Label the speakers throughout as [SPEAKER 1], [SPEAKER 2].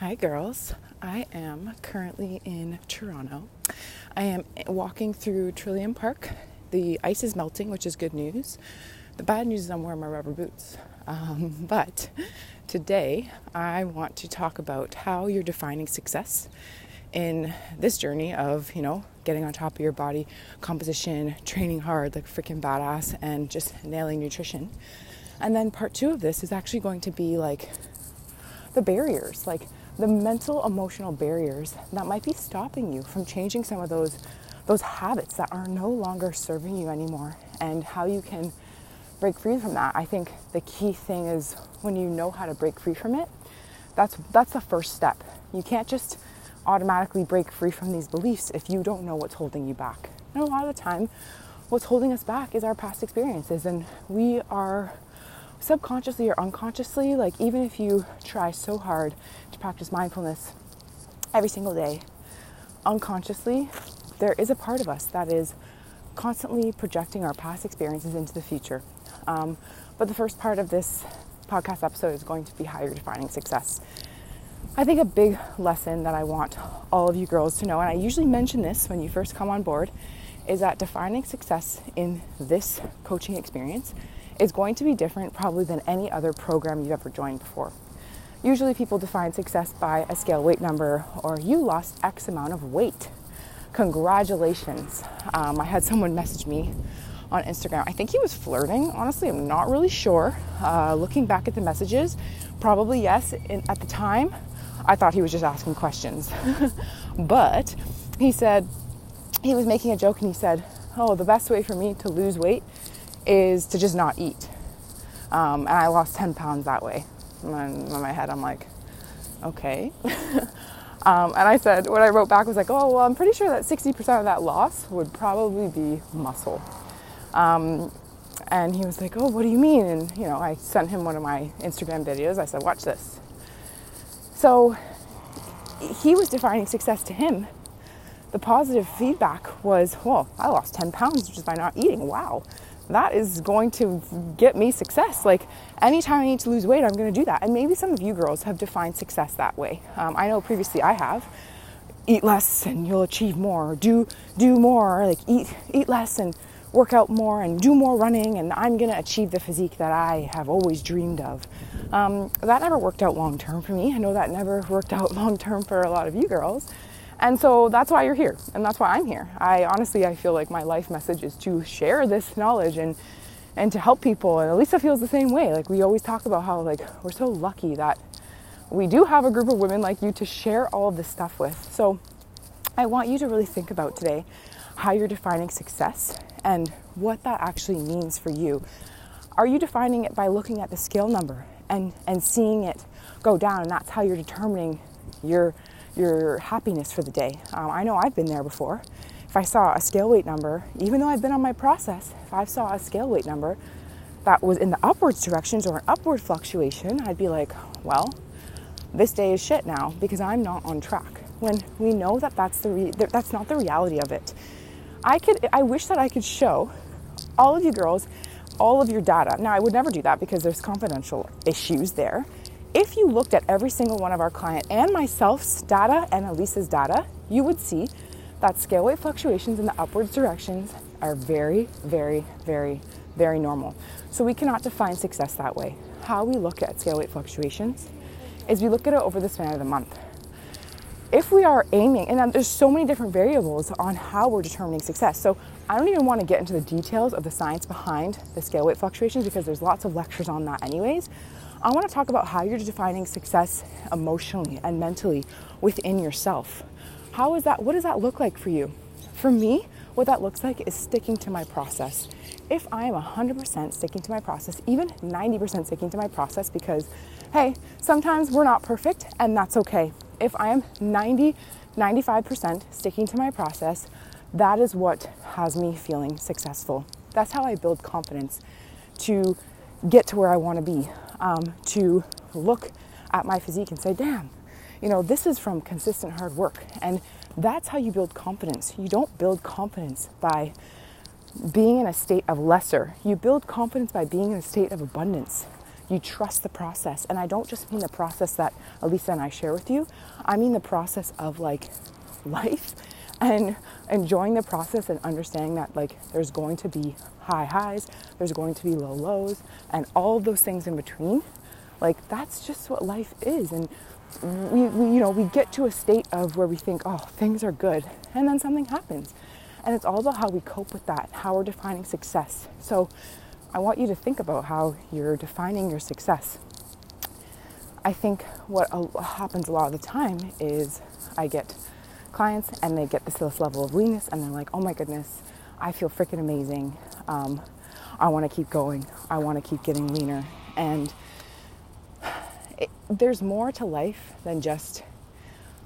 [SPEAKER 1] Hi, girls. I am currently in Toronto. I am walking through Trillium Park. The ice is melting, which is good news. The bad news is I'm wearing my rubber boots. Um, but today I want to talk about how you're defining success in this journey of, you know, getting on top of your body composition, training hard like freaking badass, and just nailing nutrition. And then part two of this is actually going to be like the barriers, like the mental emotional barriers that might be stopping you from changing some of those those habits that are no longer serving you anymore and how you can break free from that. I think the key thing is when you know how to break free from it, that's that's the first step. You can't just automatically break free from these beliefs if you don't know what's holding you back. And a lot of the time, what's holding us back is our past experiences and we are subconsciously or unconsciously, like even if you try so hard to practice mindfulness every single day, unconsciously, there is a part of us that is constantly projecting our past experiences into the future. Um, but the first part of this podcast episode is going to be how you're defining success. I think a big lesson that I want all of you girls to know, and I usually mention this when you first come on board, is that defining success in this coaching experience is going to be different probably than any other program you've ever joined before. Usually, people define success by a scale weight number or you lost X amount of weight. Congratulations. Um, I had someone message me on Instagram. I think he was flirting. Honestly, I'm not really sure. Uh, looking back at the messages, probably yes. In, at the time, I thought he was just asking questions. but he said, he was making a joke and he said, Oh, the best way for me to lose weight is to just not eat. Um, and I lost 10 pounds that way. And in my head, I'm like, okay. um, and I said, what I wrote back was like, oh, well, I'm pretty sure that 60% of that loss would probably be muscle. Um, and he was like, oh, what do you mean? And, you know, I sent him one of my Instagram videos. I said, watch this. So he was defining success to him. The positive feedback was, well, I lost 10 pounds just by not eating. Wow that is going to get me success. Like anytime I need to lose weight, I'm going to do that. And maybe some of you girls have defined success that way. Um, I know previously I have. Eat less and you'll achieve more. Do do more. Like eat eat less and work out more and do more running, and I'm going to achieve the physique that I have always dreamed of. Um, that never worked out long term for me. I know that never worked out long term for a lot of you girls. And so that's why you're here, and that's why I'm here. I honestly, I feel like my life message is to share this knowledge and and to help people. And Elisa feels the same way. Like we always talk about how like we're so lucky that we do have a group of women like you to share all of this stuff with. So I want you to really think about today how you're defining success and what that actually means for you. Are you defining it by looking at the scale number and, and seeing it go down, and that's how you're determining your your happiness for the day. Um, I know I've been there before. If I saw a scale weight number, even though I've been on my process, if I saw a scale weight number that was in the upwards directions or an upward fluctuation, I'd be like, well, this day is shit now because I'm not on track. When we know that that's the re- that's not the reality of it. I could I wish that I could show all of you girls all of your data. Now I would never do that because there's confidential issues there if you looked at every single one of our client and myself's data and Elisa's data, you would see that scale weight fluctuations in the upwards directions are very, very, very, very normal. So we cannot define success that way. How we look at scale weight fluctuations is we look at it over the span of the month. If we are aiming, and there's so many different variables on how we're determining success. So I don't even want to get into the details of the science behind the scale weight fluctuations because there's lots of lectures on that anyways. I want to talk about how you're defining success emotionally and mentally within yourself. How is that? What does that look like for you? For me, what that looks like is sticking to my process. If I am 100% sticking to my process, even 90% sticking to my process, because hey, sometimes we're not perfect and that's okay. If I am 90, 95% sticking to my process, that is what has me feeling successful. That's how I build confidence to get to where I want to be um, to look at my physique and say, damn, you know, this is from consistent hard work. And that's how you build confidence. You don't build confidence by being in a state of lesser, you build confidence by being in a state of abundance. You trust the process. And I don't just mean the process that Elisa and I share with you, I mean the process of like life and enjoying the process and understanding that like there's going to be high highs, there's going to be low lows, and all of those things in between. Like that's just what life is. And we, we you know, we get to a state of where we think, oh, things are good, and then something happens. And it's all about how we cope with that, how we're defining success. So I want you to think about how you're defining your success. I think what happens a lot of the time is I get clients and they get this, this level of leanness and they're like, oh my goodness, I feel freaking amazing. Um, I want to keep going. I want to keep getting leaner. And it, there's more to life than just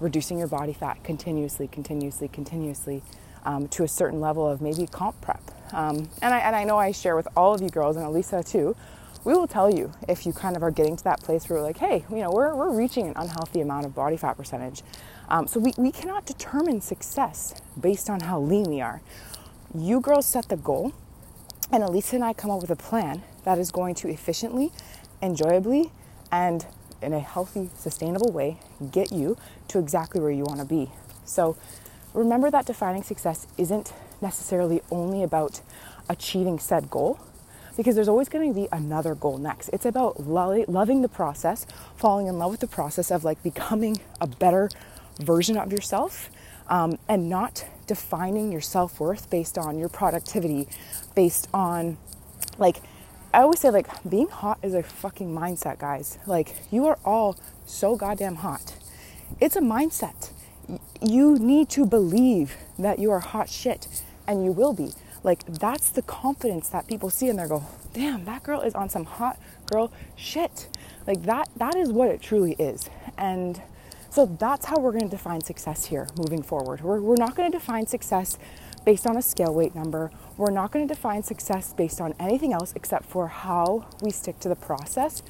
[SPEAKER 1] reducing your body fat continuously, continuously, continuously um, to a certain level of maybe comp prep. Um, and, I, and I know I share with all of you girls and Elisa too. We will tell you if you kind of are getting to that place where we're like, hey, you know, we're, we're reaching an unhealthy amount of body fat percentage. Um, so we, we cannot determine success based on how lean we are. You girls set the goal, and Elisa and I come up with a plan that is going to efficiently, enjoyably, and in a healthy, sustainable way get you to exactly where you want to be. So remember that defining success isn't necessarily only about achieving said goal because there's always going to be another goal next. It's about lo- loving the process, falling in love with the process of like becoming a better version of yourself um, and not defining your self worth based on your productivity, based on like, I always say, like, being hot is a fucking mindset, guys. Like, you are all so goddamn hot. It's a mindset. You need to believe that you are hot shit, and you will be. Like, that's the confidence that people see and they go, damn, that girl is on some hot girl shit. Like, that, that is what it truly is. And so that's how we're going to define success here moving forward. We're, we're not going to define success based on a scale weight number. We're not going to define success based on anything else except for how we stick to the process.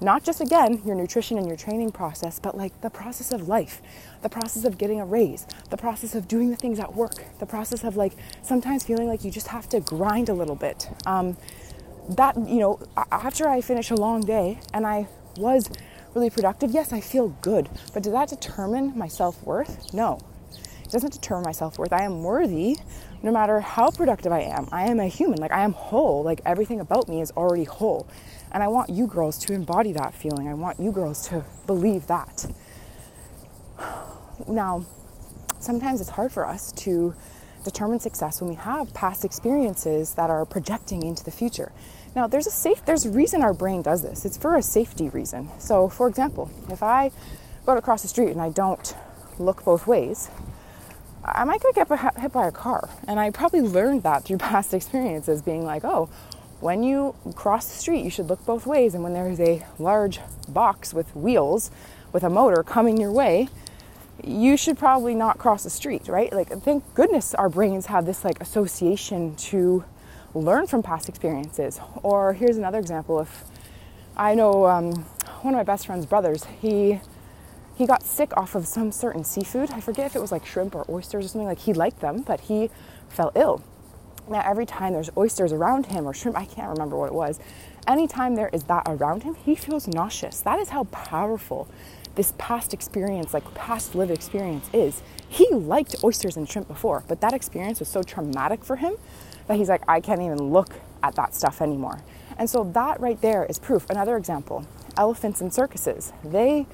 [SPEAKER 1] Not just again your nutrition and your training process, but like the process of life, the process of getting a raise, the process of doing the things at work, the process of like sometimes feeling like you just have to grind a little bit. Um, that, you know, after I finish a long day and I was really productive, yes, I feel good. But does that determine my self worth? No. It doesn't determine my self worth. I am worthy no matter how productive I am. I am a human. Like, I am whole. Like, everything about me is already whole. And I want you girls to embody that feeling. I want you girls to believe that. Now, sometimes it's hard for us to determine success when we have past experiences that are projecting into the future. Now, there's a safe there's a reason our brain does this. It's for a safety reason. So, for example, if I go across the street and I don't look both ways, I might get hit by a car. And I probably learned that through past experiences, being like, oh, when you cross the street, you should look both ways. And when there is a large box with wheels with a motor coming your way, you should probably not cross the street, right? Like, thank goodness our brains have this like association to learn from past experiences. Or here's another example: if I know um, one of my best friend's brothers, he he got sick off of some certain seafood. I forget if it was like shrimp or oysters or something. Like he liked them, but he fell ill. Now every time there's oysters around him or shrimp, I can't remember what it was. Anytime there is that around him, he feels nauseous. That is how powerful this past experience, like past lived experience, is. He liked oysters and shrimp before, but that experience was so traumatic for him that he's like, I can't even look at that stuff anymore. And so that right there is proof. Another example elephants and circuses. They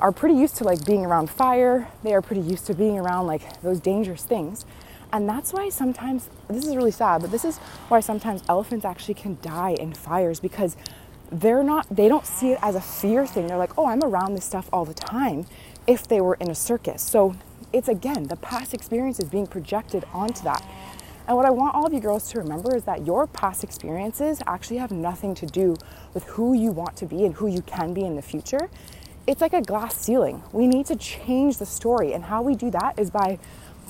[SPEAKER 1] are pretty used to like being around fire, they are pretty used to being around like those dangerous things. And that's why sometimes, this is really sad, but this is why sometimes elephants actually can die in fires because they're not, they don't see it as a fear thing. They're like, oh, I'm around this stuff all the time if they were in a circus. So it's again, the past experience is being projected onto that. And what I want all of you girls to remember is that your past experiences actually have nothing to do with who you want to be and who you can be in the future. It's like a glass ceiling. We need to change the story. And how we do that is by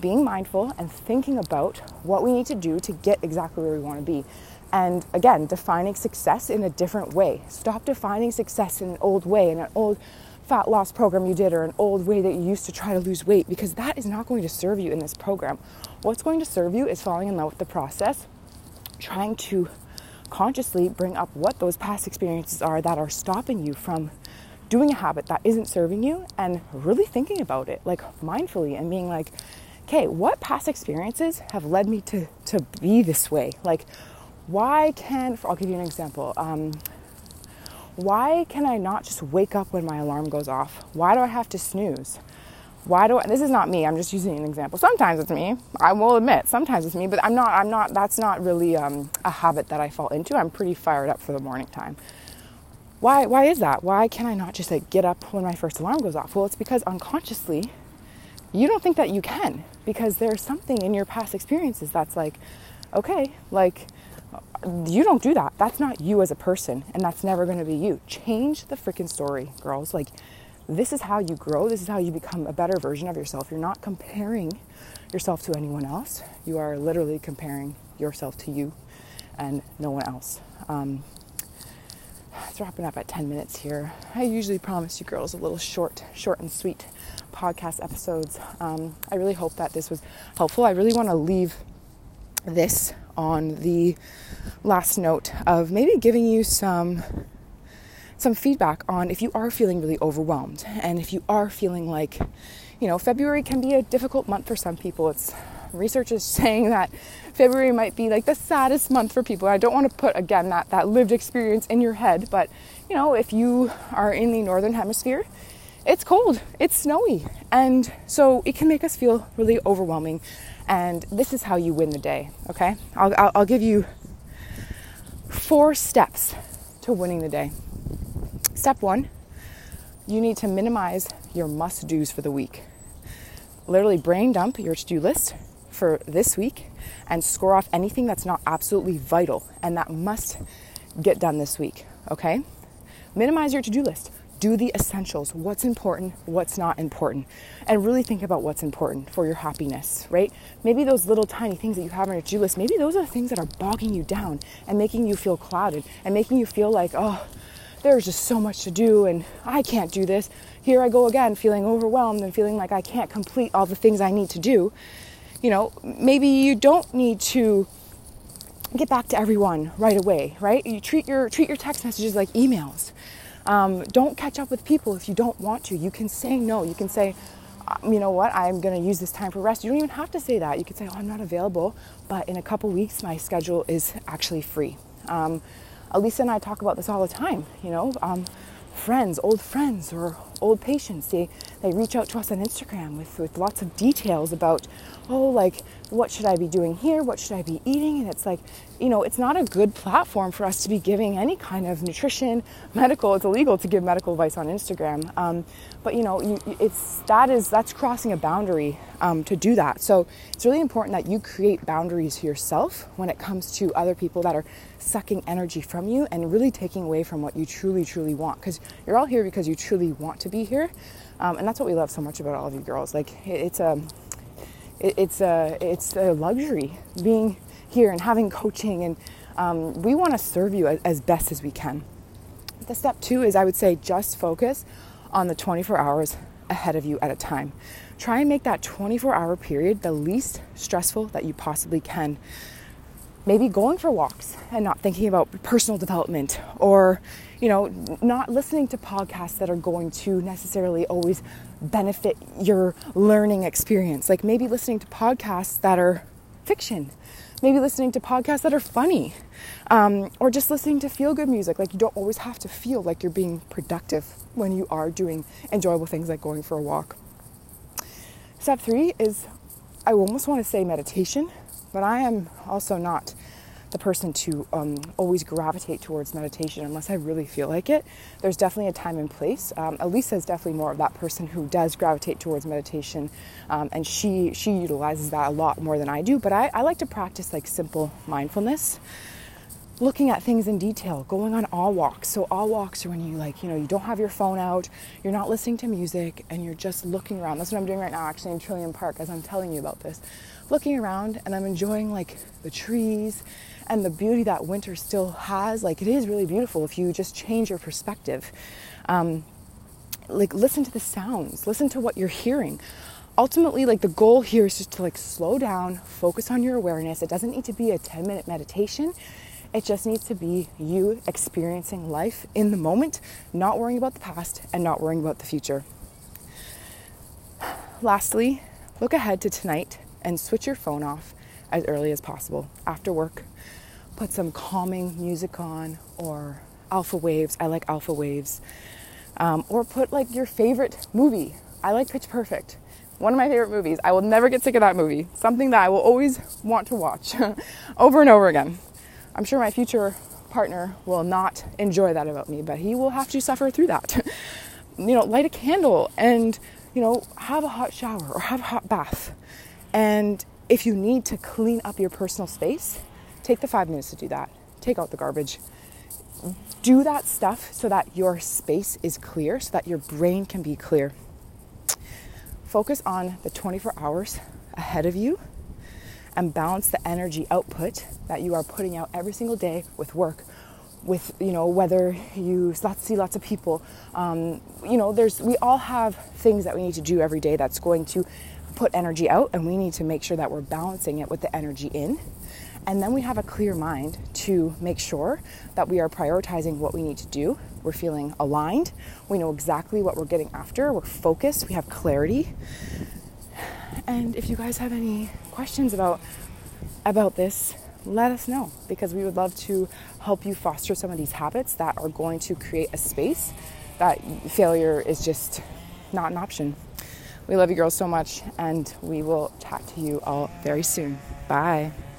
[SPEAKER 1] being mindful and thinking about what we need to do to get exactly where we want to be. And again, defining success in a different way. Stop defining success in an old way, in an old fat loss program you did or an old way that you used to try to lose weight because that is not going to serve you in this program. What's going to serve you is falling in love with the process, trying to consciously bring up what those past experiences are that are stopping you from doing a habit that isn't serving you and really thinking about it, like mindfully, and being like, okay, what past experiences have led me to, to be this way? Like, why can, I'll give you an example. Um, why can I not just wake up when my alarm goes off? Why do I have to snooze? Why do I, this is not me, I'm just using an example. Sometimes it's me, I will admit, sometimes it's me, but I'm not, I'm not, that's not really um, a habit that I fall into. I'm pretty fired up for the morning time. Why, why is that? Why can I not just like get up when my first alarm goes off? Well, it's because unconsciously you don't think that you can because there's something in your past experiences that's like, okay, like you don't do that. That's not you as a person, and that's never going to be you. Change the freaking story, girls. Like, this is how you grow. This is how you become a better version of yourself. You're not comparing yourself to anyone else. You are literally comparing yourself to you and no one else. Um, it's wrapping up at 10 minutes here. I usually promise you girls a little short, short and sweet podcast episodes. Um, I really hope that this was helpful. I really want to leave this on the last note of maybe giving you some some feedback on if you are feeling really overwhelmed and if you are feeling like you know February can be a difficult month for some people it's research is saying that February might be like the saddest month for people I don't want to put again that that lived experience in your head but you know if you are in the northern hemisphere it's cold it's snowy and so it can make us feel really overwhelming and this is how you win the day, okay? I'll, I'll, I'll give you four steps to winning the day. Step one, you need to minimize your must do's for the week. Literally, brain dump your to do list for this week and score off anything that's not absolutely vital. And that must get done this week, okay? Minimize your to do list. Do the essentials. What's important what's not important. And really think about what's important for your happiness right? Maybe those little tiny things that you have on your to-do list maybe those are the things that are bogging you down and making you feel clouded and making you feel like oh there's just so much to do and i can't do this. Here i go again feeling overwhelmed and feeling like i can't complete all the things i need to do you know maybe you don't need to get back to everyone right away right you treat your treat your text messages like emails um, don't catch up with people if you don't want to. You can say no. You can say, um, you know what, I'm going to use this time for rest. You don't even have to say that. You could say, oh, I'm not available, but in a couple weeks, my schedule is actually free. Um, Elisa and I talk about this all the time, you know. Um, friends, old friends, or old patients, they, they reach out to us on Instagram with, with lots of details about, oh, like, what should I be doing here? What should I be eating? And it's like, you know, it's not a good platform for us to be giving any kind of nutrition, medical. It's illegal to give medical advice on Instagram. Um, but you know, you, it's that is that's crossing a boundary um, to do that. So it's really important that you create boundaries for yourself when it comes to other people that are sucking energy from you and really taking away from what you truly, truly want. Because you're all here because you truly want to be here, um, and that's what we love so much about all of you girls. Like it's a it's a it's a luxury being here and having coaching and um, we want to serve you as, as best as we can. The step two is i would say just focus on the 24 hours ahead of you at a time. Try and make that 24 hour period the least stressful that you possibly can maybe going for walks and not thinking about personal development or you know not listening to podcasts that are going to necessarily always benefit your learning experience. Like maybe listening to podcasts that are fiction. Maybe listening to podcasts that are funny. Um, or just listening to feel good music. Like you don't always have to feel like you're being productive when you are doing enjoyable things like going for a walk. Step three is i almost want to say meditation but I am also not the person to um, always gravitate towards meditation unless I really feel like it. There's definitely a time and place. Um, Elisa is definitely more of that person who does gravitate towards meditation, um, and she she utilizes that a lot more than I do. But I, I like to practice like simple mindfulness looking at things in detail, going on awe walks. So awe walks are when you like, you know, you don't have your phone out, you're not listening to music, and you're just looking around. That's what I'm doing right now, actually in Trillium Park, as I'm telling you about this. Looking around, and I'm enjoying like the trees and the beauty that winter still has. Like it is really beautiful if you just change your perspective. Um, like listen to the sounds, listen to what you're hearing ultimately like the goal here is just to like slow down focus on your awareness it doesn't need to be a 10 minute meditation It just needs to be you experiencing life in the moment, not worrying about the past and not worrying about the future. Lastly, look ahead to tonight and switch your phone off as early as possible. After work, put some calming music on or alpha waves. I like alpha waves. Um, or put like your favorite movie. I like Pitch Perfect. One of my favorite movies. I will never get sick of that movie. Something that I will always want to watch over and over again. I'm sure my future partner will not enjoy that about me, but he will have to suffer through that. you know, light a candle and, you know, have a hot shower or have a hot bath. And if you need to clean up your personal space, take the five minutes to do that. Take out the garbage. Do that stuff so that your space is clear, so that your brain can be clear. Focus on the 24 hours ahead of you and balance the energy output that you are putting out every single day with work with you know whether you see lots of people um, you know there's we all have things that we need to do every day that's going to put energy out and we need to make sure that we're balancing it with the energy in. And then we have a clear mind to make sure that we are prioritizing what we need to do. We're feeling aligned. We know exactly what we're getting after. We're focused. We have clarity and if you guys have any questions about about this, let us know because we would love to help you foster some of these habits that are going to create a space that failure is just not an option. We love you girls so much and we will chat to you all very soon. Bye.